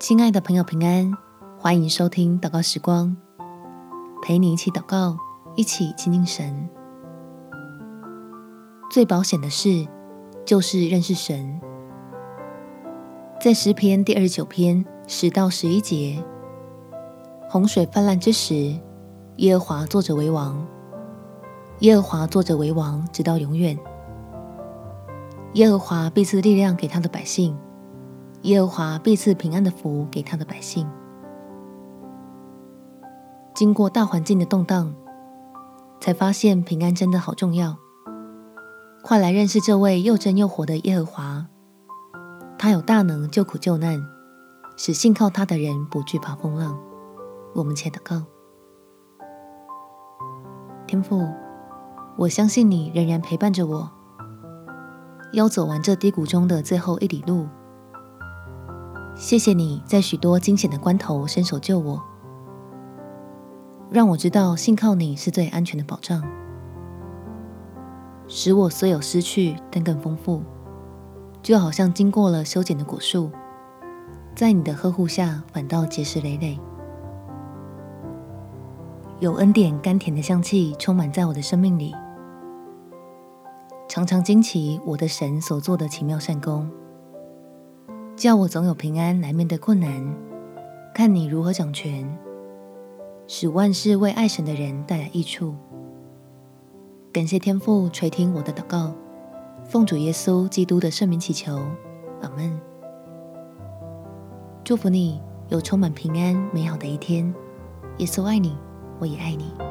亲爱的朋友，平安，欢迎收听祷告时光，陪你一起祷告，一起亲近神。最保险的事就是认识神。在诗篇第二十九篇十到十一节，洪水泛滥之时，耶和华坐着为王，耶和华坐着为王，直到永远。耶和华必赐力量给他的百姓。耶和华必赐平安的福给他的百姓。经过大环境的动荡，才发现平安真的好重要。快来认识这位又真又活的耶和华，他有大能救苦救难，使信靠他的人不惧怕风浪。我们且祷告：天父，我相信你仍然陪伴着我，要走完这低谷中的最后一里路。谢谢你在许多惊险的关头伸手救我，让我知道信靠你是最安全的保障，使我虽有失去，但更丰富，就好像经过了修剪的果树，在你的呵护下反倒结实累累，有恩典甘甜的香气充满在我的生命里，常常惊奇我的神所做的奇妙善工。叫我总有平安来面对困难，看你如何掌权，使万事为爱神的人带来益处。感谢天父垂听我的祷告，奉主耶稣基督的圣名祈求，阿门。祝福你有充满平安美好的一天。耶稣爱你，我也爱你。